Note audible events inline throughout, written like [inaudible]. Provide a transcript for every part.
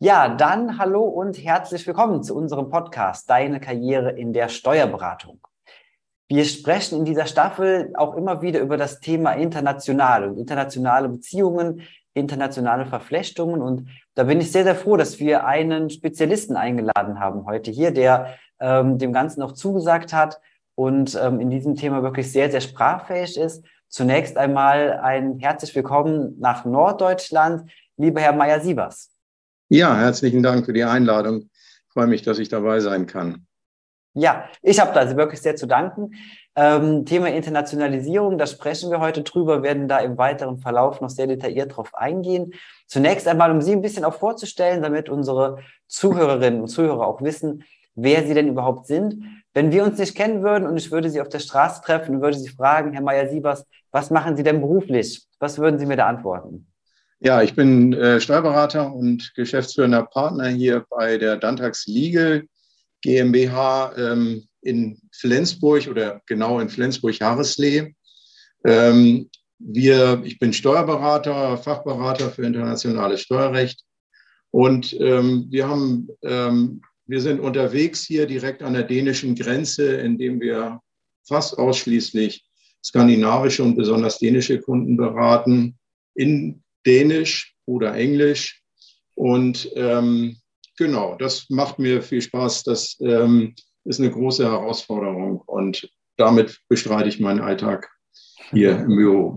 Ja, dann hallo und herzlich willkommen zu unserem Podcast Deine Karriere in der Steuerberatung. Wir sprechen in dieser Staffel auch immer wieder über das Thema international und internationale Beziehungen, internationale Verflechtungen. Und da bin ich sehr, sehr froh, dass wir einen Spezialisten eingeladen haben heute hier, der ähm, dem Ganzen auch zugesagt hat und ähm, in diesem Thema wirklich sehr, sehr sprachfähig ist. Zunächst einmal ein herzlich willkommen nach Norddeutschland, lieber Herr Meyer-Sievers. Ja, herzlichen Dank für die Einladung. Ich freue mich, dass ich dabei sein kann. Ja, ich habe da also wirklich sehr zu danken. Ähm, Thema Internationalisierung, da sprechen wir heute drüber, werden da im weiteren Verlauf noch sehr detailliert drauf eingehen. Zunächst einmal, um Sie ein bisschen auch vorzustellen, damit unsere Zuhörerinnen und Zuhörer auch wissen, wer Sie denn überhaupt sind. Wenn wir uns nicht kennen würden und ich würde Sie auf der Straße treffen und würde Sie fragen, Herr Meyer-Siebers, was machen Sie denn beruflich? Was würden Sie mir da antworten? Ja, ich bin äh, Steuerberater und geschäftsführender Partner hier bei der Dantax Legal GmbH ähm, in Flensburg oder genau in Flensburg-Hareslee. Ähm, ich bin Steuerberater, Fachberater für internationales Steuerrecht und ähm, wir haben, ähm, wir sind unterwegs hier direkt an der dänischen Grenze, indem wir fast ausschließlich skandinavische und besonders dänische Kunden beraten in Dänisch oder Englisch. Und ähm, genau, das macht mir viel Spaß. Das ähm, ist eine große Herausforderung und damit bestreite ich meinen Alltag hier im Büro.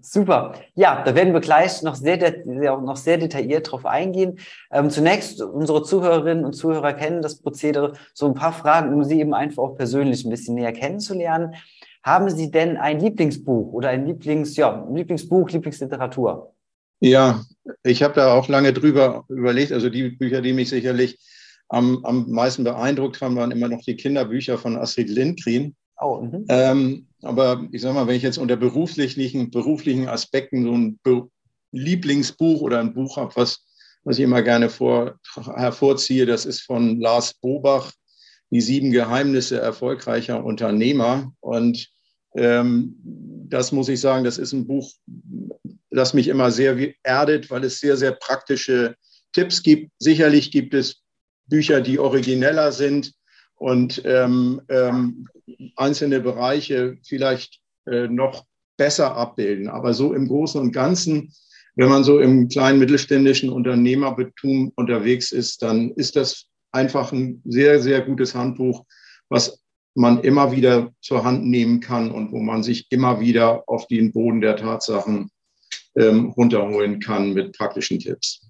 Super. Ja, da werden wir gleich noch sehr, noch sehr detailliert drauf eingehen. Ähm, zunächst, unsere Zuhörerinnen und Zuhörer kennen das Prozedere. So ein paar Fragen, um Sie eben einfach auch persönlich ein bisschen näher kennenzulernen. Haben Sie denn ein Lieblingsbuch oder ein Lieblings, ja, Lieblingsbuch, Lieblingsliteratur? Ja, ich habe da auch lange drüber überlegt. Also die Bücher, die mich sicherlich am, am meisten beeindruckt haben, waren immer noch die Kinderbücher von Astrid Lindgren. Oh, mhm. ähm, aber ich sage mal, wenn ich jetzt unter beruflichen, beruflichen Aspekten so ein Be Lieblingsbuch oder ein Buch habe, was, was ich immer gerne vor, hervorziehe, das ist von Lars Bobach, die sieben Geheimnisse erfolgreicher Unternehmer. Und ähm, das muss ich sagen, das ist ein Buch, das mich immer sehr erdet, weil es sehr, sehr praktische Tipps gibt. Sicherlich gibt es Bücher, die origineller sind und ähm, ähm, einzelne Bereiche vielleicht äh, noch besser abbilden. Aber so im Großen und Ganzen, wenn man so im kleinen mittelständischen Unternehmerbetum unterwegs ist, dann ist das einfach ein sehr, sehr gutes Handbuch, was man immer wieder zur Hand nehmen kann und wo man sich immer wieder auf den Boden der Tatsachen ähm, runterholen kann mit praktischen Tipps.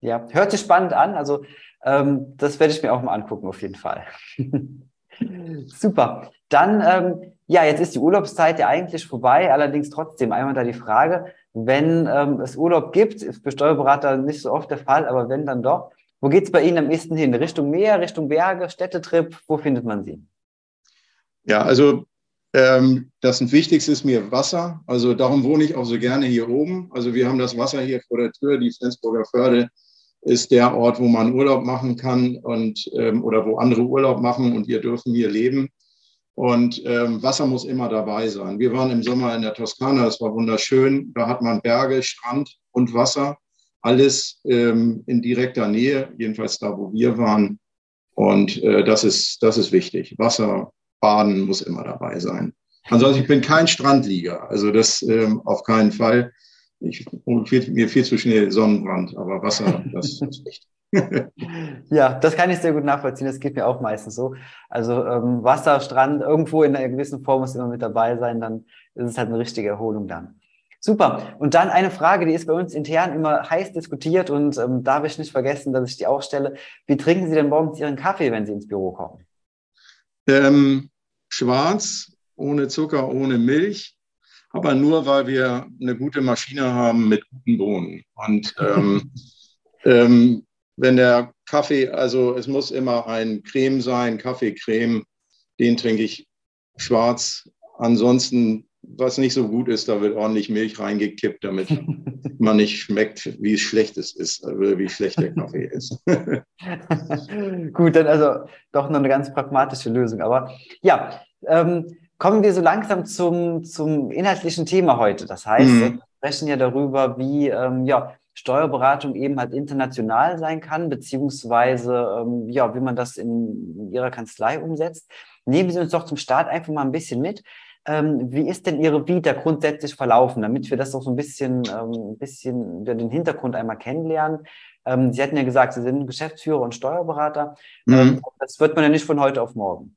Ja, hört sich spannend an. Also ähm, das werde ich mir auch mal angucken, auf jeden Fall. [laughs] Super. Dann, ähm, ja, jetzt ist die Urlaubszeit ja eigentlich vorbei. Allerdings trotzdem einmal da die Frage, wenn ähm, es Urlaub gibt, ist für Steuerberater nicht so oft der Fall, aber wenn dann doch, wo geht es bei Ihnen am ehesten hin? Richtung Meer, Richtung Berge, Städtetrip? Wo findet man sie? Ja, also ähm, das Wichtigste ist mir Wasser. Also darum wohne ich auch so gerne hier oben. Also wir haben das Wasser hier vor der Tür. Die Flensburger Förde ist der Ort, wo man Urlaub machen kann und ähm, oder wo andere Urlaub machen und wir dürfen hier leben. Und ähm, Wasser muss immer dabei sein. Wir waren im Sommer in der Toskana, das war wunderschön. Da hat man Berge, Strand und Wasser alles ähm, in direkter Nähe, jedenfalls da, wo wir waren. Und äh, das, ist, das ist wichtig. Wasser, Baden muss immer dabei sein. Ansonsten, ich bin kein Strandlieger, also das ähm, auf keinen Fall. Ich, mir viel zu schnell Sonnenbrand, aber Wasser, das ist wichtig. [laughs] ja, das kann ich sehr gut nachvollziehen. Das geht mir auch meistens so. Also ähm, Wasser, Strand, irgendwo in einer gewissen Form muss immer mit dabei sein, dann ist es halt eine richtige Erholung dann. Super. Und dann eine Frage, die ist bei uns intern immer heiß diskutiert und ähm, darf ich nicht vergessen, dass ich die auch stelle. Wie trinken Sie denn morgens Ihren Kaffee, wenn Sie ins Büro kommen? Ähm, schwarz, ohne Zucker, ohne Milch, aber nur, weil wir eine gute Maschine haben mit guten Bohnen. Und ähm, [laughs] ähm, wenn der Kaffee, also es muss immer ein Creme sein, Kaffeecreme, den trinke ich schwarz. Ansonsten was nicht so gut ist, da wird ordentlich Milch reingekippt, damit [laughs] man nicht schmeckt, wie schlecht es ist, wie schlecht der Kaffee ist. [laughs] gut, dann also doch noch eine ganz pragmatische Lösung. Aber ja, ähm, kommen wir so langsam zum, zum inhaltlichen Thema heute. Das heißt, mhm. wir sprechen ja darüber, wie, ähm, ja, Steuerberatung eben halt international sein kann, beziehungsweise ähm, ja, wie man das in Ihrer Kanzlei umsetzt. Nehmen Sie uns doch zum Start einfach mal ein bisschen mit. Ähm, wie ist denn Ihre Vita grundsätzlich verlaufen, damit wir das auch so ein bisschen, ähm, ein bisschen den Hintergrund einmal kennenlernen? Ähm, Sie hatten ja gesagt, Sie sind Geschäftsführer und Steuerberater. Mhm. Ähm, das wird man ja nicht von heute auf morgen.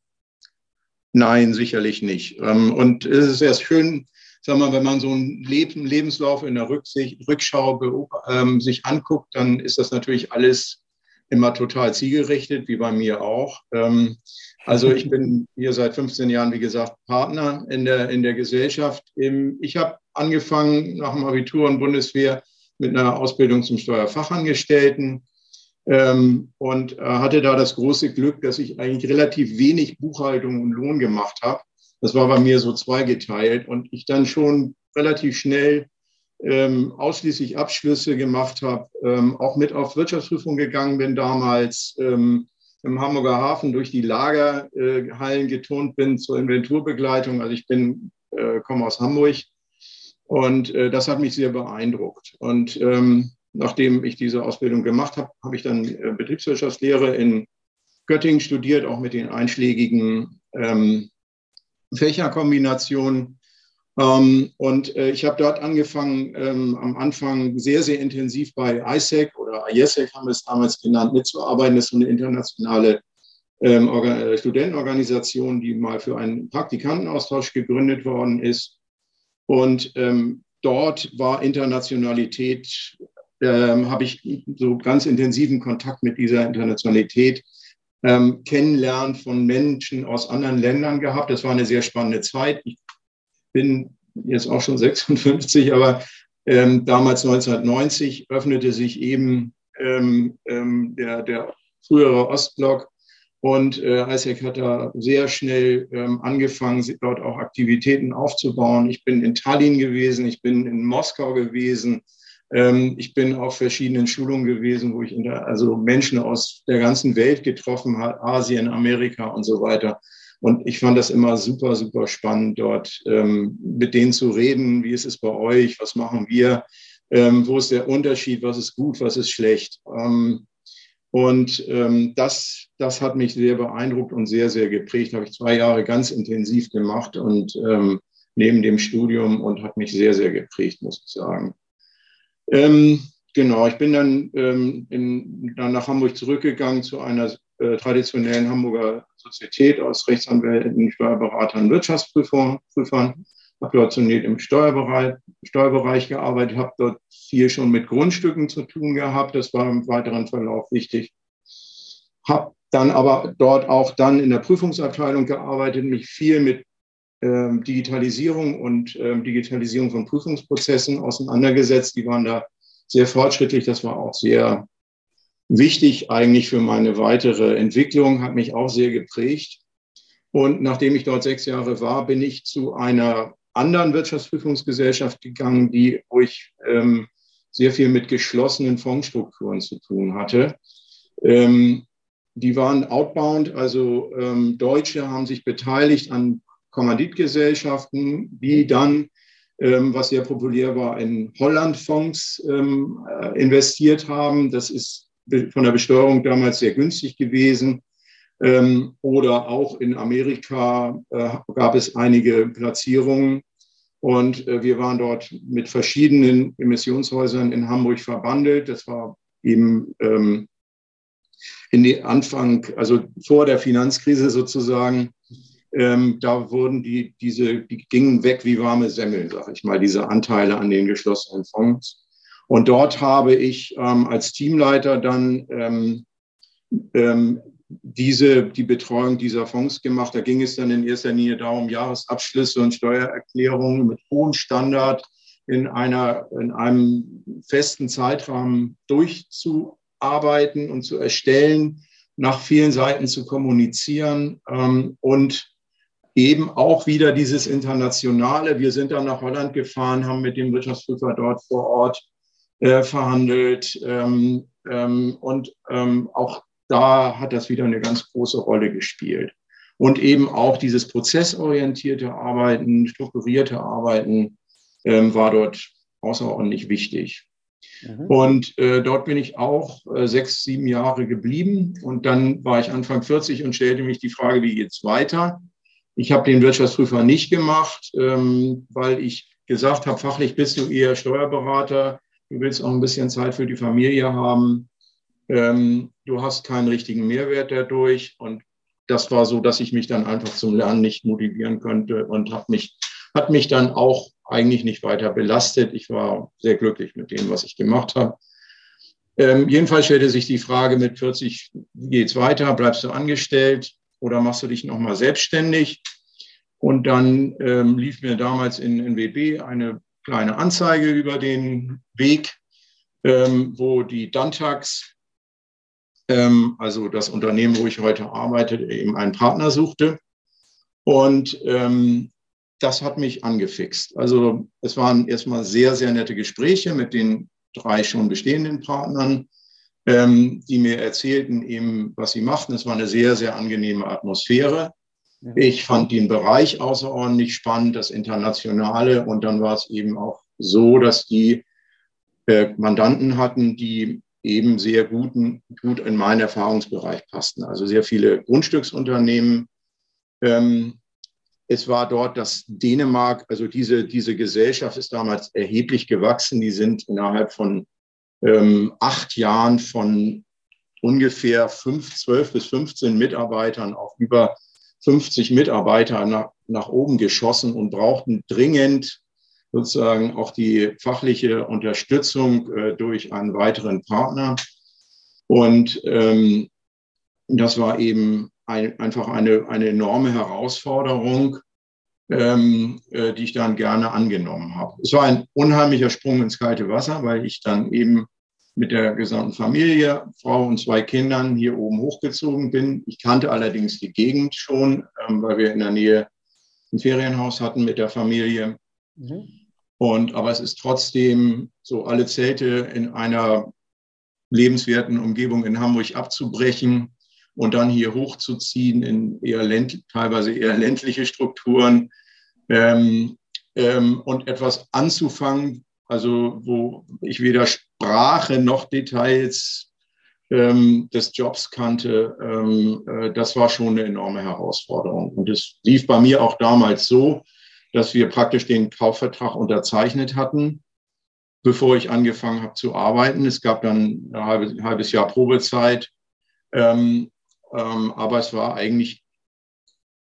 Nein, sicherlich nicht. Ähm, und es ist erst schön, sag mal, wenn man so einen Lebenslauf in der Rücksicht, Rückschau ähm, sich anguckt, dann ist das natürlich alles immer total zielgerichtet, wie bei mir auch. Ähm, also ich bin hier seit 15 Jahren, wie gesagt, Partner in der, in der Gesellschaft. Ich habe angefangen nach dem Abitur und Bundeswehr mit einer Ausbildung zum Steuerfachangestellten ähm, und äh, hatte da das große Glück, dass ich eigentlich relativ wenig Buchhaltung und Lohn gemacht habe. Das war bei mir so zweigeteilt und ich dann schon relativ schnell ähm, ausschließlich Abschlüsse gemacht habe, ähm, auch mit auf Wirtschaftsprüfung gegangen bin damals, ähm, im Hamburger Hafen durch die Lagerhallen geturnt bin zur Inventurbegleitung. Also ich bin, äh, komme aus Hamburg und äh, das hat mich sehr beeindruckt. Und ähm, nachdem ich diese Ausbildung gemacht habe, habe ich dann äh, Betriebswirtschaftslehre in Göttingen studiert, auch mit den einschlägigen ähm, Fächerkombinationen. Ähm, und äh, ich habe dort angefangen, ähm, am Anfang sehr, sehr intensiv bei ISEC oder IESEC haben wir es damals genannt, mitzuarbeiten. Das ist so eine internationale ähm, äh, Studentenorganisation, die mal für einen Praktikantenaustausch gegründet worden ist. Und ähm, dort war Internationalität ähm, habe ich so ganz intensiven Kontakt mit dieser Internationalität ähm, kennenlernen von Menschen aus anderen Ländern gehabt. Das war eine sehr spannende Zeit. Ich bin jetzt auch schon [laughs] 56, aber ähm, damals 1990 öffnete sich eben ähm, ähm, der, der frühere Ostblock und äh, ISEC hat da sehr schnell ähm, angefangen, dort auch Aktivitäten aufzubauen. Ich bin in Tallinn gewesen, ich bin in Moskau gewesen, ähm, ich bin auf verschiedenen Schulungen gewesen, wo ich also Menschen aus der ganzen Welt getroffen habe, Asien, Amerika und so weiter. Und ich fand das immer super, super spannend, dort ähm, mit denen zu reden. Wie ist es bei euch? Was machen wir? Ähm, wo ist der Unterschied? Was ist gut? Was ist schlecht? Ähm, und ähm, das, das hat mich sehr beeindruckt und sehr, sehr geprägt. Habe ich zwei Jahre ganz intensiv gemacht und ähm, neben dem Studium und hat mich sehr, sehr geprägt, muss ich sagen. Ähm, genau, ich bin dann, ähm, in, dann nach Hamburg zurückgegangen zu einer äh, traditionellen Hamburger Sozietät aus Rechtsanwälten, Steuerberatern, Wirtschaftsprüfern. Habe dort zunächst im Steuerbereich, Steuerbereich gearbeitet, habe dort viel schon mit Grundstücken zu tun gehabt. Das war im weiteren Verlauf wichtig. Habe dann aber dort auch dann in der Prüfungsabteilung gearbeitet, mich viel mit ähm, Digitalisierung und ähm, Digitalisierung von Prüfungsprozessen auseinandergesetzt. Die waren da sehr fortschrittlich. Das war auch sehr wichtig eigentlich für meine weitere Entwicklung, hat mich auch sehr geprägt. Und nachdem ich dort sechs Jahre war, bin ich zu einer anderen Wirtschaftsprüfungsgesellschaft gegangen, die, wo ich ähm, sehr viel mit geschlossenen Fondsstrukturen zu tun hatte. Ähm, die waren outbound, also ähm, Deutsche haben sich beteiligt an Kommanditgesellschaften, die dann, ähm, was sehr populär war, in Holland-Fonds ähm, äh, investiert haben. Das ist von der Besteuerung damals sehr günstig gewesen. Ähm, oder auch in Amerika äh, gab es einige Platzierungen. Und äh, wir waren dort mit verschiedenen Emissionshäusern in Hamburg verbandelt. Das war eben ähm, in den Anfang, also vor der Finanzkrise sozusagen. Ähm, da wurden die, diese, die gingen weg wie warme Semmeln, sage ich mal, diese Anteile an den geschlossenen Fonds. Und dort habe ich ähm, als Teamleiter dann ähm, ähm, diese, die Betreuung dieser Fonds gemacht. Da ging es dann in erster Linie darum, Jahresabschlüsse und Steuererklärungen mit hohem Standard in, einer, in einem festen Zeitrahmen durchzuarbeiten und zu erstellen, nach vielen Seiten zu kommunizieren ähm, und eben auch wieder dieses Internationale. Wir sind dann nach Holland gefahren, haben mit dem Wirtschaftsprüfer dort vor Ort äh, verhandelt. Ähm, ähm, und ähm, auch da hat das wieder eine ganz große Rolle gespielt. Und eben auch dieses prozessorientierte Arbeiten, strukturierte Arbeiten ähm, war dort außerordentlich wichtig. Mhm. Und äh, dort bin ich auch äh, sechs, sieben Jahre geblieben. Und dann war ich Anfang 40 und stellte mich die Frage, wie geht's weiter? Ich habe den Wirtschaftsprüfer nicht gemacht, ähm, weil ich gesagt habe, fachlich bist du eher Steuerberater. Du willst auch ein bisschen Zeit für die Familie haben. Ähm, du hast keinen richtigen Mehrwert dadurch. Und das war so, dass ich mich dann einfach zum Lernen nicht motivieren könnte und habe mich, hat mich dann auch eigentlich nicht weiter belastet. Ich war sehr glücklich mit dem, was ich gemacht habe. Ähm, jedenfalls stellte sich die Frage mit 40, wie geht's weiter? Bleibst du angestellt oder machst du dich nochmal selbstständig? Und dann ähm, lief mir damals in NWB eine kleine Anzeige über den Weg, ähm, wo die Dantax, ähm, also das Unternehmen, wo ich heute arbeite, eben einen Partner suchte. Und ähm, das hat mich angefixt. Also es waren erstmal sehr, sehr nette Gespräche mit den drei schon bestehenden Partnern, ähm, die mir erzählten eben, was sie machten. Es war eine sehr, sehr angenehme Atmosphäre. Ich fand den Bereich außerordentlich spannend, das Internationale. Und dann war es eben auch so, dass die äh, Mandanten hatten, die eben sehr guten, gut in meinen Erfahrungsbereich passten. Also sehr viele Grundstücksunternehmen, ähm, es war dort, dass Dänemark, also diese, diese Gesellschaft ist damals erheblich gewachsen. Die sind innerhalb von ähm, acht Jahren von ungefähr fünf, zwölf bis 15 Mitarbeitern auf über 50 Mitarbeiter nach, nach oben geschossen und brauchten dringend sozusagen auch die fachliche Unterstützung äh, durch einen weiteren Partner. Und ähm, das war eben ein, einfach eine, eine enorme Herausforderung, ähm, äh, die ich dann gerne angenommen habe. Es war ein unheimlicher Sprung ins kalte Wasser, weil ich dann eben mit der gesamten Familie, Frau und zwei Kindern hier oben hochgezogen bin. Ich kannte allerdings die Gegend schon, ähm, weil wir in der Nähe ein Ferienhaus hatten mit der Familie. Mhm. Und, aber es ist trotzdem so, alle Zelte in einer lebenswerten Umgebung in Hamburg abzubrechen, und dann hier hochzuziehen in eher länd, teilweise eher ländliche Strukturen ähm, ähm, und etwas anzufangen, also wo ich weder Sprache noch Details ähm, des Jobs kannte, ähm, äh, das war schon eine enorme Herausforderung. Und es lief bei mir auch damals so, dass wir praktisch den Kaufvertrag unterzeichnet hatten, bevor ich angefangen habe zu arbeiten. Es gab dann ein halbes, halbes Jahr Probezeit. Ähm, ähm, aber es war eigentlich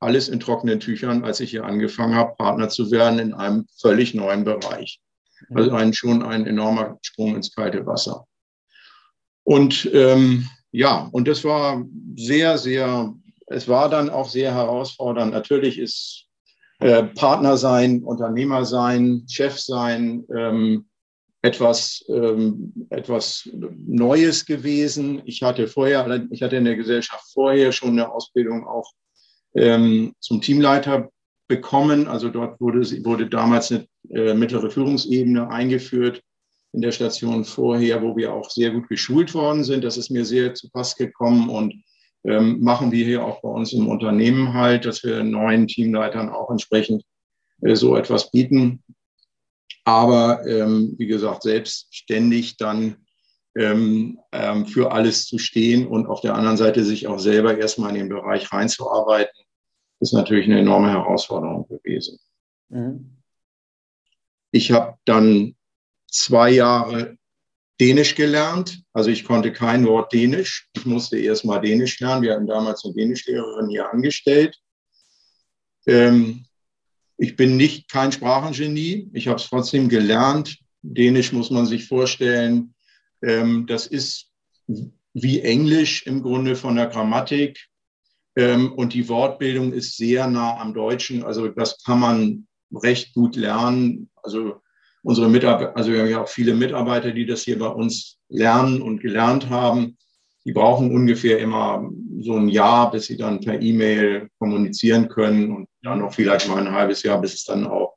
alles in trockenen Tüchern, als ich hier angefangen habe, Partner zu werden in einem völlig neuen Bereich. Also ein, schon ein enormer Sprung ins kalte Wasser. Und ähm, ja, und das war sehr, sehr, es war dann auch sehr herausfordernd. Natürlich ist äh, Partner sein, Unternehmer sein, Chef sein, ähm, etwas, ähm, etwas Neues gewesen. Ich hatte vorher, ich hatte in der Gesellschaft vorher schon eine Ausbildung auch ähm, zum Teamleiter bekommen. Also dort wurde, wurde damals eine äh, mittlere Führungsebene eingeführt in der Station vorher, wo wir auch sehr gut geschult worden sind. Das ist mir sehr zu Pass gekommen und ähm, machen wir hier auch bei uns im Unternehmen halt, dass wir neuen Teamleitern auch entsprechend äh, so etwas bieten. Aber ähm, wie gesagt, selbstständig dann ähm, ähm, für alles zu stehen und auf der anderen Seite sich auch selber erstmal in den Bereich reinzuarbeiten, ist natürlich eine enorme Herausforderung gewesen. Mhm. Ich habe dann zwei Jahre Dänisch gelernt. Also ich konnte kein Wort Dänisch. Ich musste erst mal Dänisch lernen. Wir hatten damals eine Dänischlehrerin hier angestellt. Ähm, ich bin nicht kein Sprachengenie. Ich habe es trotzdem gelernt. Dänisch muss man sich vorstellen. Ähm, das ist wie Englisch im Grunde von der Grammatik. Ähm, und die Wortbildung ist sehr nah am Deutschen. Also das kann man recht gut lernen. Also unsere Mitarbeiter, also wir haben ja auch viele Mitarbeiter, die das hier bei uns lernen und gelernt haben die brauchen ungefähr immer so ein Jahr, bis sie dann per E-Mail kommunizieren können und dann noch vielleicht mal ein halbes Jahr, bis es dann auch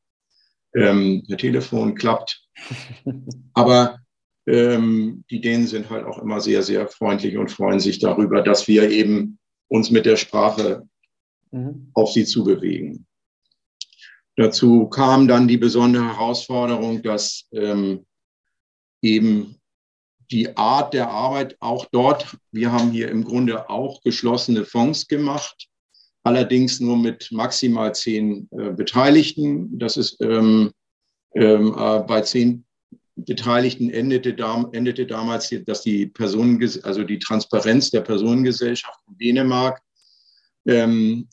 ähm, per Telefon klappt. [laughs] Aber ähm, die Dänen sind halt auch immer sehr, sehr freundlich und freuen sich darüber, dass wir eben uns mit der Sprache mhm. auf sie zubewegen. Dazu kam dann die besondere Herausforderung, dass ähm, eben die Art der Arbeit auch dort. Wir haben hier im Grunde auch geschlossene Fonds gemacht, allerdings nur mit maximal zehn äh, Beteiligten. Das ist ähm, ähm, äh, bei zehn Beteiligten endete, da, endete damals, dass die Personen, also die Transparenz der Personengesellschaft in Dänemark, ähm,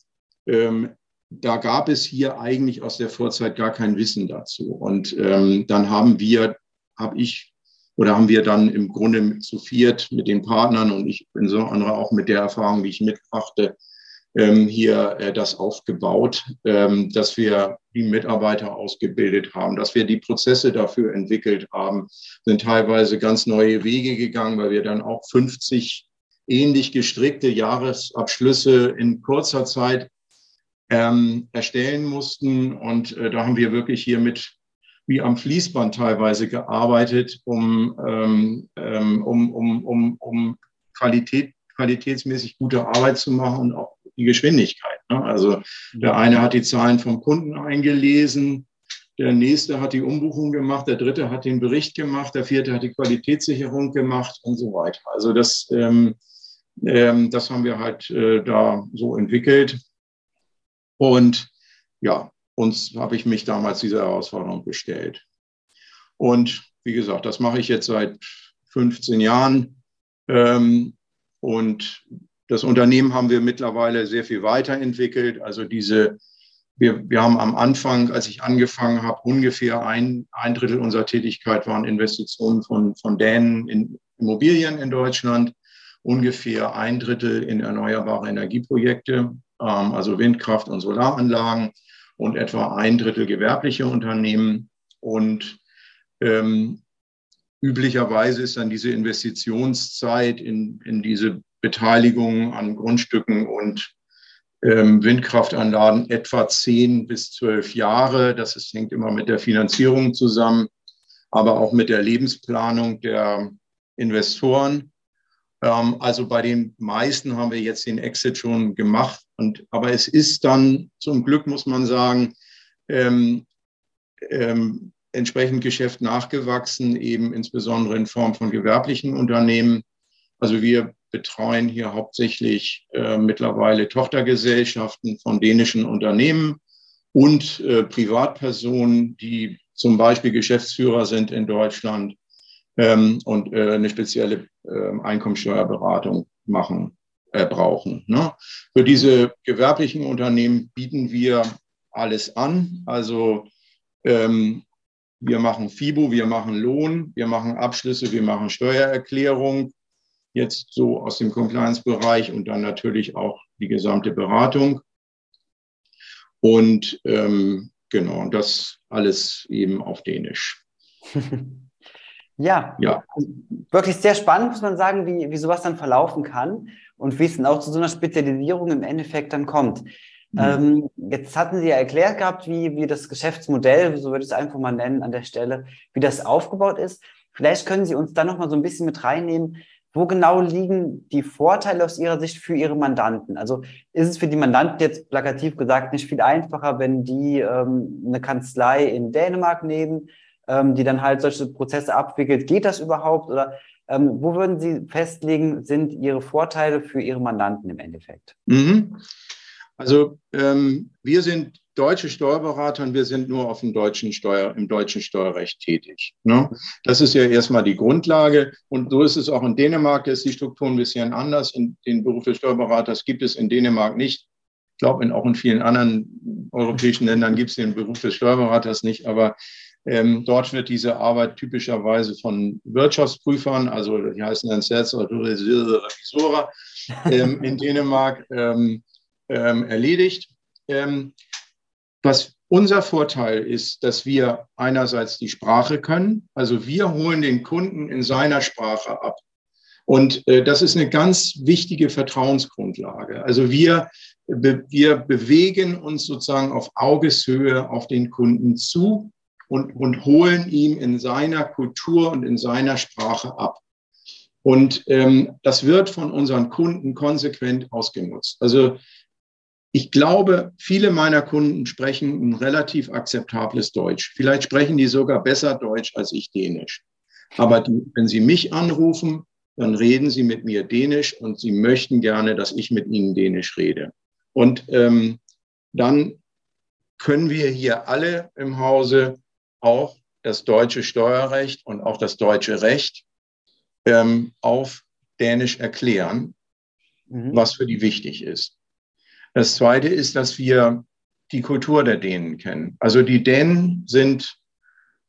ähm, da gab es hier eigentlich aus der Vorzeit gar kein Wissen dazu. Und ähm, dann haben wir, habe ich oder haben wir dann im Grunde zu viert mit den Partnern und ich insbesondere auch mit der Erfahrung, die ich mitbrachte, ähm, hier äh, das aufgebaut, ähm, dass wir die Mitarbeiter ausgebildet haben, dass wir die Prozesse dafür entwickelt haben, sind teilweise ganz neue Wege gegangen, weil wir dann auch 50 ähnlich gestrickte Jahresabschlüsse in kurzer Zeit ähm, erstellen mussten. Und äh, da haben wir wirklich hier mit wie am Fließband teilweise gearbeitet, um, ähm, ähm um, um, um, um Qualität, qualitätsmäßig gute Arbeit zu machen und auch die Geschwindigkeit. Ne? Also der eine hat die Zahlen vom Kunden eingelesen, der nächste hat die Umbuchung gemacht, der dritte hat den Bericht gemacht, der vierte hat die Qualitätssicherung gemacht und so weiter. Also das, ähm, ähm, das haben wir halt äh, da so entwickelt. Und ja, uns habe ich mich damals dieser Herausforderung gestellt. Und wie gesagt, das mache ich jetzt seit 15 Jahren. Ähm, und das Unternehmen haben wir mittlerweile sehr viel weiterentwickelt. Also diese, wir, wir haben am Anfang, als ich angefangen habe, ungefähr ein, ein Drittel unserer Tätigkeit waren Investitionen von, von Dänen in Immobilien in Deutschland, ungefähr ein Drittel in erneuerbare Energieprojekte, also Windkraft und Solaranlagen und etwa ein Drittel gewerbliche Unternehmen. Und ähm, üblicherweise ist dann diese Investitionszeit in, in diese Beteiligung an Grundstücken und ähm, Windkraftanlagen etwa zehn bis zwölf Jahre. Das ist, hängt immer mit der Finanzierung zusammen, aber auch mit der Lebensplanung der Investoren. Ähm, also bei den meisten haben wir jetzt den Exit schon gemacht. Und, aber es ist dann zum Glück, muss man sagen, ähm, ähm, entsprechend Geschäft nachgewachsen, eben insbesondere in Form von gewerblichen Unternehmen. Also wir betreuen hier hauptsächlich äh, mittlerweile Tochtergesellschaften von dänischen Unternehmen und äh, Privatpersonen, die zum Beispiel Geschäftsführer sind in Deutschland ähm, und äh, eine spezielle äh, Einkommensteuerberatung machen, äh, brauchen. Ne? Für diese gewerblichen Unternehmen bieten wir alles an. Also ähm, wir machen FIBO, wir machen Lohn, wir machen Abschlüsse, wir machen Steuererklärung, jetzt so aus dem Compliance-Bereich und dann natürlich auch die gesamte Beratung. Und ähm, genau, das alles eben auf Dänisch. [laughs] ja, ja, wirklich sehr spannend, muss man sagen, wie, wie sowas dann verlaufen kann und wie es dann auch zu so einer Spezialisierung im Endeffekt dann kommt. Mhm. Ähm, jetzt hatten Sie ja erklärt gehabt, wie, wie das Geschäftsmodell, so würde ich es einfach mal nennen an der Stelle, wie das aufgebaut ist. Vielleicht können Sie uns da noch mal so ein bisschen mit reinnehmen, wo genau liegen die Vorteile aus Ihrer Sicht für Ihre Mandanten? Also ist es für die Mandanten jetzt plakativ gesagt nicht viel einfacher, wenn die ähm, eine Kanzlei in Dänemark nehmen, ähm, die dann halt solche Prozesse abwickelt? Geht das überhaupt? Oder ähm, wo würden Sie festlegen, sind Ihre Vorteile für Ihre Mandanten im Endeffekt? Mhm. Also ähm, wir sind deutsche Steuerberater und wir sind nur auf dem deutschen Steuer, im deutschen Steuerrecht tätig. Ne? Das ist ja erstmal die Grundlage. Und so ist es auch in Dänemark, ist die Struktur ein bisschen anders. In den Beruf des Steuerberaters gibt es in Dänemark nicht. Ich glaube, auch in vielen anderen europäischen Ländern gibt es den Beruf des Steuerberaters nicht. Aber ähm, dort wird diese Arbeit typischerweise von Wirtschaftsprüfern, also die heißen dann oder Revisora ähm, in Dänemark, ähm, ähm, erledigt. Ähm, was unser Vorteil ist, dass wir einerseits die Sprache können, also wir holen den Kunden in seiner Sprache ab. Und äh, das ist eine ganz wichtige Vertrauensgrundlage. Also wir, be, wir bewegen uns sozusagen auf Augeshöhe auf den Kunden zu und, und holen ihm in seiner Kultur und in seiner Sprache ab. Und ähm, das wird von unseren Kunden konsequent ausgenutzt. Also ich glaube, viele meiner Kunden sprechen ein relativ akzeptables Deutsch. Vielleicht sprechen die sogar besser Deutsch als ich Dänisch. Aber die, wenn Sie mich anrufen, dann reden Sie mit mir Dänisch und Sie möchten gerne, dass ich mit Ihnen Dänisch rede. Und ähm, dann können wir hier alle im Hause auch das deutsche Steuerrecht und auch das deutsche Recht ähm, auf Dänisch erklären, mhm. was für die wichtig ist. Das Zweite ist, dass wir die Kultur der Dänen kennen. Also die Dänen sind,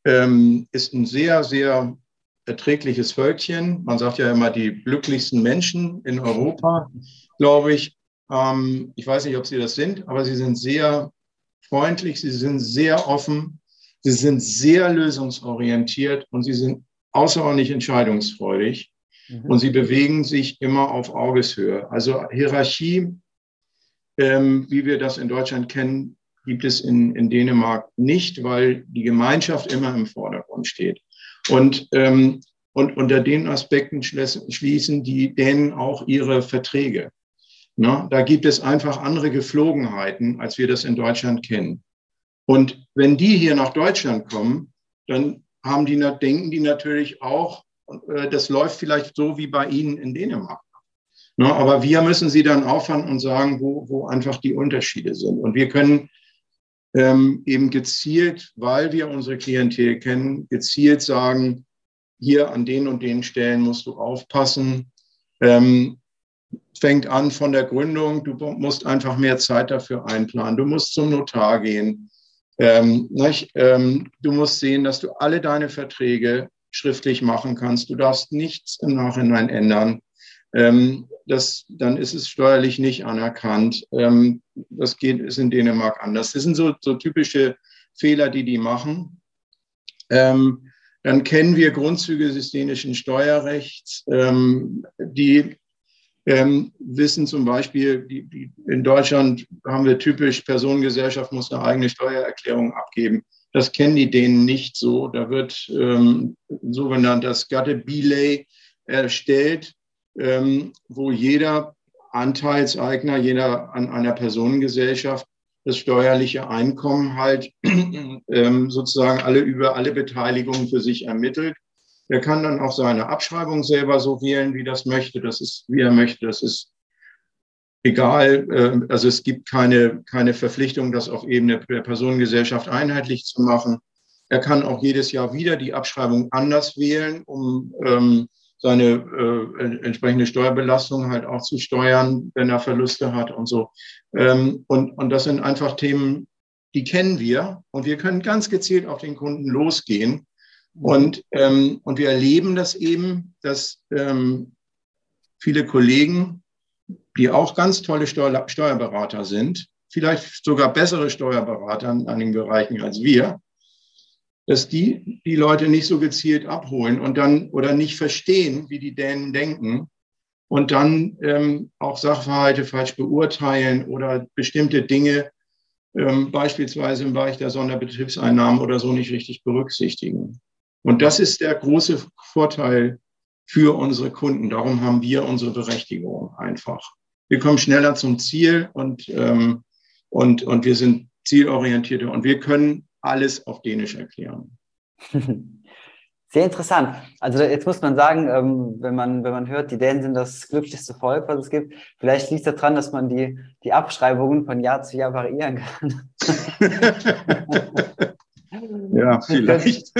ähm, ist ein sehr, sehr erträgliches Völkchen. Man sagt ja immer die glücklichsten Menschen in Europa, glaube ich. Ähm, ich weiß nicht, ob sie das sind, aber sie sind sehr freundlich, sie sind sehr offen, sie sind sehr lösungsorientiert und sie sind außerordentlich entscheidungsfreudig. Mhm. Und sie bewegen sich immer auf Augeshöhe. Also Hierarchie, ähm, wie wir das in Deutschland kennen, gibt es in, in Dänemark nicht, weil die Gemeinschaft immer im Vordergrund steht. Und, ähm, und unter den Aspekten schließen die Dänen auch ihre Verträge. Na, da gibt es einfach andere Geflogenheiten, als wir das in Deutschland kennen. Und wenn die hier nach Deutschland kommen, dann haben die, denken die natürlich auch, äh, das läuft vielleicht so wie bei Ihnen in Dänemark. Na, aber wir müssen sie dann auffangen und sagen, wo, wo einfach die Unterschiede sind. Und wir können ähm, eben gezielt, weil wir unsere Klientel kennen, gezielt sagen, hier an den und den Stellen musst du aufpassen. Ähm, fängt an von der Gründung, du musst einfach mehr Zeit dafür einplanen, du musst zum Notar gehen. Ähm, ähm, du musst sehen, dass du alle deine Verträge schriftlich machen kannst. Du darfst nichts im Nachhinein ändern. Ähm, das, dann ist es steuerlich nicht anerkannt. Ähm, das geht, ist in Dänemark anders. Das sind so, so typische Fehler, die die machen. Ähm, dann kennen wir Grundzüge des dänischen Steuerrechts, ähm, die ähm, wissen zum Beispiel, die, die, in Deutschland haben wir typisch, Personengesellschaft muss eine eigene Steuererklärung abgeben. Das kennen die denen nicht so. Da wird ähm, sogenannter Skattebilay erstellt ähm, wo jeder Anteilseigner, jeder an einer Personengesellschaft das steuerliche Einkommen halt [clears throat] ähm, sozusagen alle über alle Beteiligungen für sich ermittelt. Er kann dann auch seine Abschreibung selber so wählen, wie das möchte. Das ist, wie er möchte. Das ist egal. Äh, also es gibt keine, keine Verpflichtung, das auf Ebene der Personengesellschaft einheitlich zu machen. Er kann auch jedes Jahr wieder die Abschreibung anders wählen, um ähm, seine äh, entsprechende Steuerbelastung halt auch zu steuern, wenn er Verluste hat und so. Ähm, und, und das sind einfach Themen, die kennen wir und wir können ganz gezielt auf den Kunden losgehen. Und, ähm, und wir erleben das eben, dass ähm, viele Kollegen, die auch ganz tolle Steuer, Steuerberater sind, vielleicht sogar bessere Steuerberater in einigen Bereichen als wir, dass die die Leute nicht so gezielt abholen und dann oder nicht verstehen, wie die Dänen denken und dann ähm, auch Sachverhalte falsch beurteilen oder bestimmte Dinge ähm, beispielsweise im Bereich der Sonderbetriebseinnahmen oder so nicht richtig berücksichtigen. Und das ist der große Vorteil für unsere Kunden. Darum haben wir unsere Berechtigung einfach. Wir kommen schneller zum Ziel und, ähm, und, und wir sind zielorientierter und wir können alles auf Dänisch erklären. [laughs] Sehr interessant. Also jetzt muss man sagen, ähm, wenn man, wenn man hört, die Dänen sind das glücklichste Volk, was es gibt, vielleicht liegt es daran, dass man die, die Abschreibungen von Jahr zu Jahr variieren kann. [laughs] [laughs] ja, vielleicht.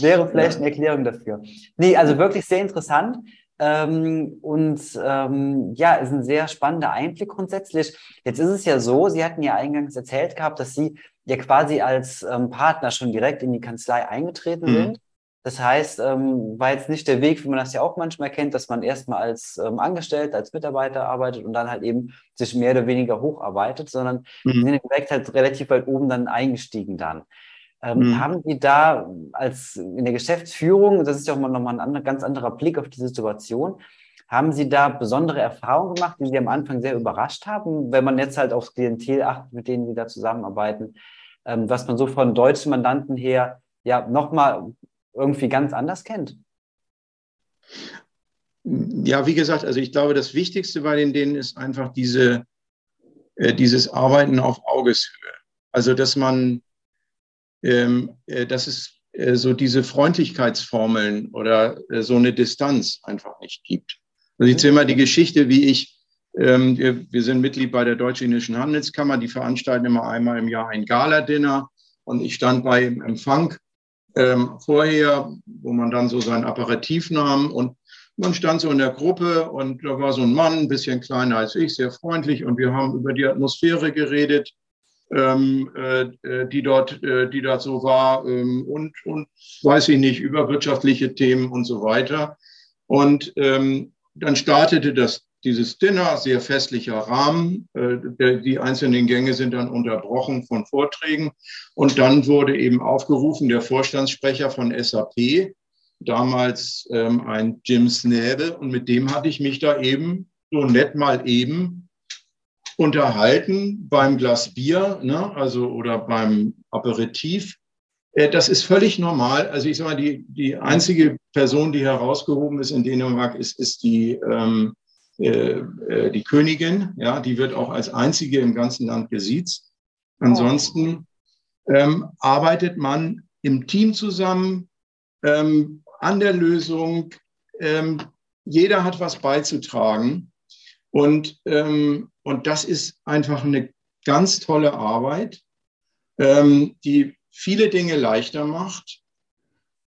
Wäre vielleicht eine Erklärung dafür. Nee, also wirklich sehr interessant. Ähm, und ähm, ja, ist ein sehr spannender Einblick grundsätzlich. Jetzt ist es ja so, Sie hatten ja eingangs erzählt gehabt, dass Sie ja quasi als ähm, Partner schon direkt in die Kanzlei eingetreten mhm. sind. Das heißt, ähm, war jetzt nicht der Weg, wie man das ja auch manchmal kennt, dass man erstmal als ähm, Angestellter, als Mitarbeiter arbeitet und dann halt eben sich mehr oder weniger hocharbeiter, sondern mhm. sind direkt halt relativ weit oben dann eingestiegen dann. Ähm, mhm. Haben Sie da als in der Geschäftsführung, das ist ja auch nochmal ein anderer, ganz anderer Blick auf die Situation, haben Sie da besondere Erfahrungen gemacht, die Sie am Anfang sehr überrascht haben, wenn man jetzt halt aufs Klientel achtet, mit denen Sie da zusammenarbeiten, ähm, was man so von deutschen Mandanten her ja nochmal irgendwie ganz anders kennt? Ja, wie gesagt, also ich glaube, das Wichtigste bei den denen ist einfach diese, äh, dieses Arbeiten auf Augeshöhe. Also, dass man ähm, äh, dass es äh, so diese Freundlichkeitsformeln oder äh, so eine Distanz einfach nicht gibt. Also ich erzähle mal die Geschichte, wie ich, ähm, wir, wir sind Mitglied bei der Deutsch-Indischen Handelskammer, die veranstalten immer einmal im Jahr ein Gala-Dinner und ich stand bei Empfang ähm, vorher, wo man dann so sein Aperitif nahm und man stand so in der Gruppe und da war so ein Mann, ein bisschen kleiner als ich, sehr freundlich und wir haben über die Atmosphäre geredet, ähm, äh, die, dort, äh, die dort so war ähm, und, und weiß ich nicht, über wirtschaftliche Themen und so weiter. Und ähm, dann startete das, dieses Dinner, sehr festlicher Rahmen. Äh, die einzelnen Gänge sind dann unterbrochen von Vorträgen. Und dann wurde eben aufgerufen, der Vorstandssprecher von SAP, damals ähm, ein Jim Snäbe, und mit dem hatte ich mich da eben so nett mal eben unterhalten beim Glas Bier, ne, also oder beim Aperitif. Äh, das ist völlig normal. Also ich sage mal, die, die einzige Person, die herausgehoben ist in Dänemark, ist, ist die, ähm, äh, äh die Königin. Ja, die wird auch als einzige im ganzen Land gesiezt. Ansonsten ähm, arbeitet man im Team zusammen ähm, an der Lösung. Ähm, jeder hat was beizutragen. Und, ähm, und das ist einfach eine ganz tolle Arbeit, ähm, die viele Dinge leichter macht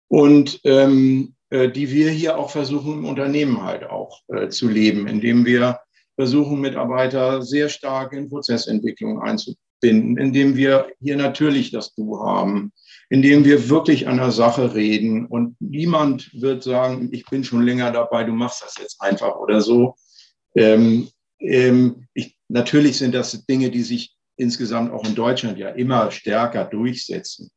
und ähm, äh, die wir hier auch versuchen im Unternehmen halt auch äh, zu leben, indem wir versuchen, Mitarbeiter sehr stark in Prozessentwicklung einzubinden, indem wir hier natürlich das Du haben, indem wir wirklich an der Sache reden und niemand wird sagen, ich bin schon länger dabei, du machst das jetzt einfach oder so. Ähm, ähm, ich, natürlich sind das Dinge, die sich insgesamt auch in Deutschland ja immer stärker durchsetzen.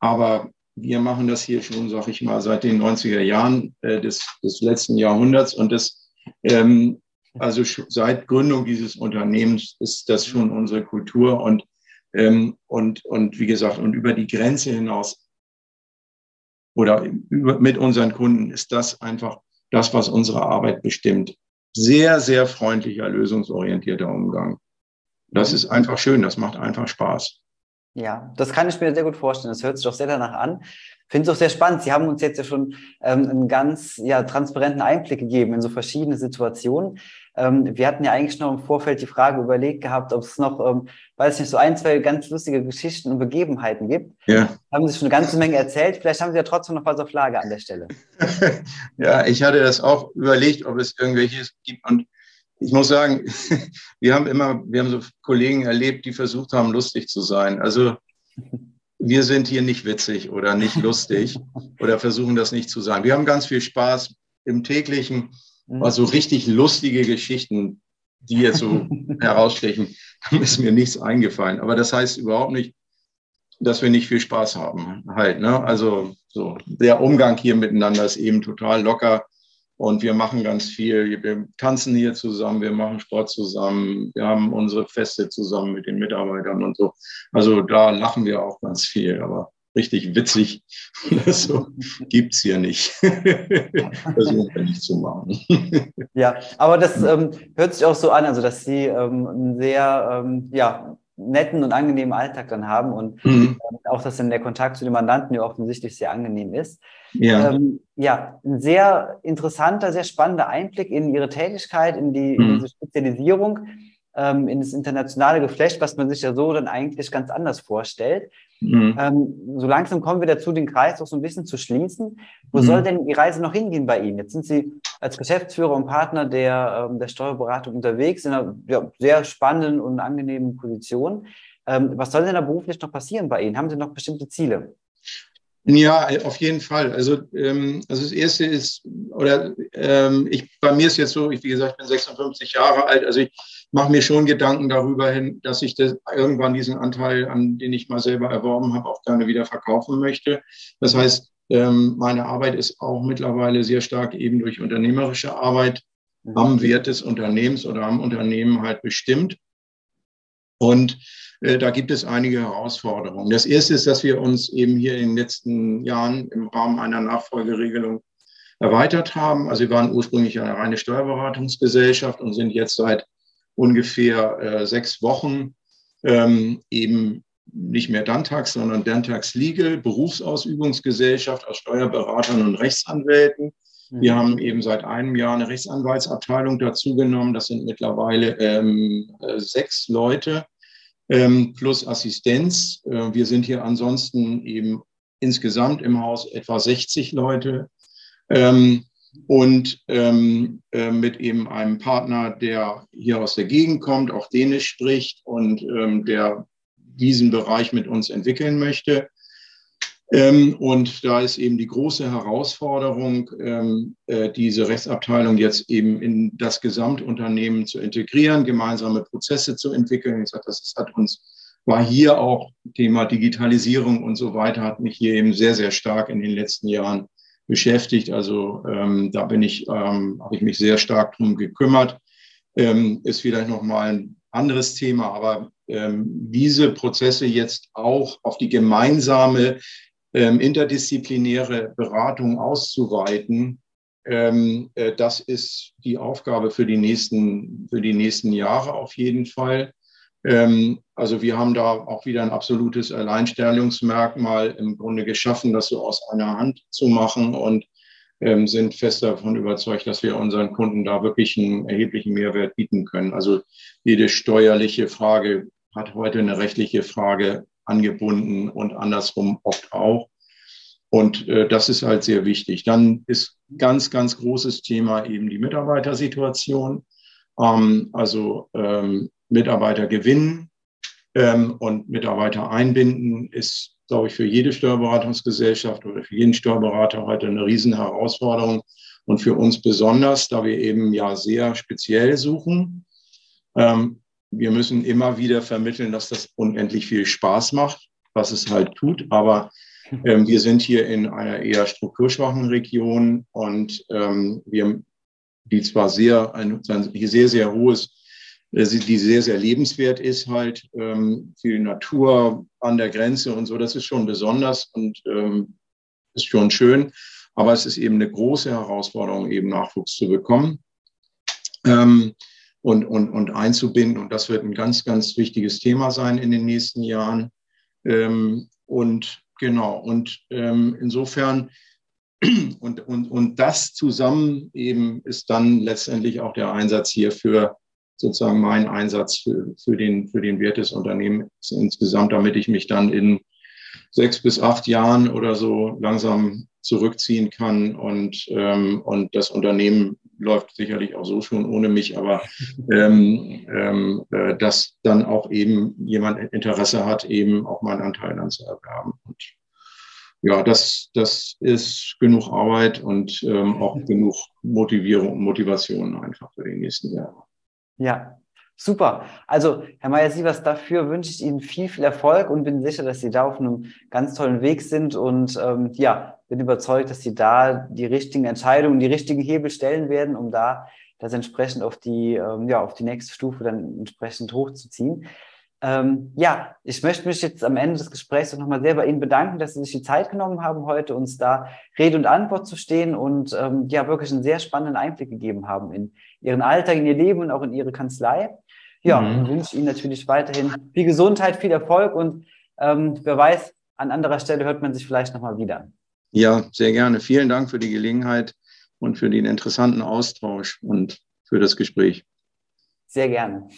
Aber wir machen das hier schon, sag ich mal, seit den 90er Jahren äh, des, des letzten Jahrhunderts. Und das, ähm, also seit Gründung dieses Unternehmens ist das schon unsere Kultur. Und, ähm, und, und wie gesagt, und über die Grenze hinaus oder über, mit unseren Kunden ist das einfach das, was unsere Arbeit bestimmt sehr, sehr freundlicher, lösungsorientierter Umgang. Das mhm. ist einfach schön, das macht einfach Spaß. Ja, das kann ich mir sehr gut vorstellen. Das hört sich doch sehr danach an. Finde es auch sehr spannend. Sie haben uns jetzt ja schon ähm, einen ganz ja, transparenten Einblick gegeben in so verschiedene Situationen. Ähm, wir hatten ja eigentlich noch im Vorfeld die Frage überlegt gehabt, ob es noch, ähm, weiß nicht, so ein, zwei ganz lustige Geschichten und Begebenheiten gibt. Ja. Haben Sie schon eine ganze Menge erzählt. Vielleicht haben Sie ja trotzdem noch was auf Lage an der Stelle. [laughs] ja, ich hatte das auch überlegt, ob es irgendwelches gibt. Und ich muss sagen, [laughs] wir haben immer, wir haben so Kollegen erlebt, die versucht haben, lustig zu sein. Also wir sind hier nicht witzig oder nicht [laughs] lustig oder versuchen das nicht zu sein. Wir haben ganz viel Spaß im täglichen, also richtig lustige Geschichten, die jetzt so [laughs] herausstechen, ist mir nichts eingefallen. Aber das heißt überhaupt nicht, dass wir nicht viel Spaß haben. Halt, ne? Also so der Umgang hier miteinander ist eben total locker. Und wir machen ganz viel. Wir tanzen hier zusammen, wir machen Sport zusammen, wir haben unsere Feste zusammen mit den Mitarbeitern und so. Also da lachen wir auch ganz viel, aber richtig witzig, [laughs] so gibt es hier nicht. [laughs] Versuchen wir nicht zu machen. Ja, aber das ähm, hört sich auch so an, also dass Sie ähm, sehr ähm, ja, netten und angenehmen Alltag dann haben und mhm. Ähm, auch, dass dann der Kontakt zu den Mandanten ja offensichtlich sehr angenehm ist. Ja. Ähm, ja, ein sehr interessanter, sehr spannender Einblick in Ihre Tätigkeit, in, die, mhm. in diese Spezialisierung, ähm, in das internationale Geflecht, was man sich ja so dann eigentlich ganz anders vorstellt. Mhm. Ähm, so langsam kommen wir dazu, den Kreis auch so ein bisschen zu schließen. Wo mhm. soll denn die Reise noch hingehen bei Ihnen? Jetzt sind Sie als Geschäftsführer und Partner der, ähm, der Steuerberatung unterwegs in einer ja, sehr spannenden und angenehmen Position. Ähm, was soll denn da beruflich noch passieren bei Ihnen? Haben Sie noch bestimmte Ziele? Ja, auf jeden Fall. Also, ähm, also das erste ist, oder ähm, ich, bei mir ist jetzt so, ich, wie gesagt, bin 56 Jahre alt, also ich mache mir schon Gedanken darüber hin, dass ich das, irgendwann diesen Anteil, an den ich mal selber erworben habe, auch gerne wieder verkaufen möchte. Das heißt, ähm, meine Arbeit ist auch mittlerweile sehr stark eben durch unternehmerische Arbeit mhm. am Wert des Unternehmens oder am Unternehmen halt bestimmt. Und äh, da gibt es einige Herausforderungen. Das erste ist, dass wir uns eben hier in den letzten Jahren im Rahmen einer Nachfolgeregelung erweitert haben. Also wir waren ursprünglich eine reine Steuerberatungsgesellschaft und sind jetzt seit ungefähr äh, sechs Wochen ähm, eben nicht mehr Dantax, sondern Dantax Legal, Berufsausübungsgesellschaft aus Steuerberatern und Rechtsanwälten. Wir mhm. haben eben seit einem Jahr eine Rechtsanwaltsabteilung dazugenommen. Das sind mittlerweile ähm, äh, sechs Leute ähm, plus Assistenz. Äh, wir sind hier ansonsten eben insgesamt im Haus etwa 60 Leute. Ähm, und ähm, äh, mit eben einem Partner, der hier aus der Gegend kommt, auch Dänisch spricht und ähm, der diesen Bereich mit uns entwickeln möchte. Ähm, und da ist eben die große Herausforderung, ähm, äh, diese Rechtsabteilung jetzt eben in das Gesamtunternehmen zu integrieren, gemeinsame Prozesse zu entwickeln. Ich sage, das hat uns, war hier auch Thema Digitalisierung und so weiter, hat mich hier eben sehr, sehr stark in den letzten Jahren beschäftigt. Also ähm, da bin ich, ähm, habe ich mich sehr stark drum gekümmert. Ähm, ist vielleicht nochmal ein anderes Thema, aber ähm, diese Prozesse jetzt auch auf die gemeinsame ähm, interdisziplinäre Beratung auszuweiten, ähm, äh, das ist die Aufgabe für die nächsten, für die nächsten Jahre auf jeden Fall. Ähm, also wir haben da auch wieder ein absolutes Alleinstellungsmerkmal im Grunde geschaffen, das so aus einer Hand zu machen und ähm, sind fest davon überzeugt, dass wir unseren Kunden da wirklich einen erheblichen Mehrwert bieten können. Also jede steuerliche Frage hat heute eine rechtliche Frage angebunden und andersrum oft auch. Und äh, das ist halt sehr wichtig. Dann ist ganz, ganz großes Thema eben die Mitarbeitersituation. Ähm, also ähm, Mitarbeiter gewinnen ähm, und Mitarbeiter einbinden ist, glaube ich, für jede Steuerberatungsgesellschaft oder für jeden Steuerberater heute eine Riesenherausforderung und für uns besonders, da wir eben ja sehr speziell suchen. Ähm, wir müssen immer wieder vermitteln, dass das unendlich viel Spaß macht, was es halt tut. Aber ähm, wir sind hier in einer eher strukturschwachen Region und ähm, wir, die zwar sehr, ein, sehr, sehr hohes, die sehr, sehr lebenswert ist, halt ähm, viel Natur an der Grenze und so, das ist schon besonders und ähm, ist schon schön. Aber es ist eben eine große Herausforderung, eben Nachwuchs zu bekommen. Ähm, und, und, und einzubinden. Und das wird ein ganz, ganz wichtiges Thema sein in den nächsten Jahren. Ähm, und genau, und ähm, insofern, und, und, und das zusammen eben ist dann letztendlich auch der Einsatz hier für sozusagen mein Einsatz für, für, den, für den Wert des Unternehmens insgesamt, damit ich mich dann in sechs bis acht Jahren oder so langsam zurückziehen kann und, ähm, und das Unternehmen läuft sicherlich auch so schon ohne mich, aber ähm, ähm, äh, dass dann auch eben jemand Interesse hat, eben auch mal einen Anteil an zu erwerben. Und ja, das, das ist genug Arbeit und ähm, auch genug Motivierung und Motivation einfach für die nächsten Jahre. Ja, Super. Also, Herr Meyer-Sievers, dafür wünsche ich Ihnen viel, viel Erfolg und bin sicher, dass Sie da auf einem ganz tollen Weg sind und ähm, ja, bin überzeugt, dass Sie da die richtigen Entscheidungen, die richtigen Hebel stellen werden, um da das entsprechend auf die, ähm, ja, auf die nächste Stufe dann entsprechend hochzuziehen. Ähm, ja, ich möchte mich jetzt am Ende des Gesprächs nochmal sehr bei Ihnen bedanken, dass Sie sich die Zeit genommen haben, heute uns da Rede und Antwort zu stehen und ähm, ja, wirklich einen sehr spannenden Einblick gegeben haben in Ihren Alltag, in Ihr Leben und auch in Ihre Kanzlei. Ja, mhm. wünsche Ihnen natürlich weiterhin viel Gesundheit, viel Erfolg und ähm, wer weiß, an anderer Stelle hört man sich vielleicht nochmal wieder. Ja, sehr gerne. Vielen Dank für die Gelegenheit und für den interessanten Austausch und für das Gespräch. Sehr gerne.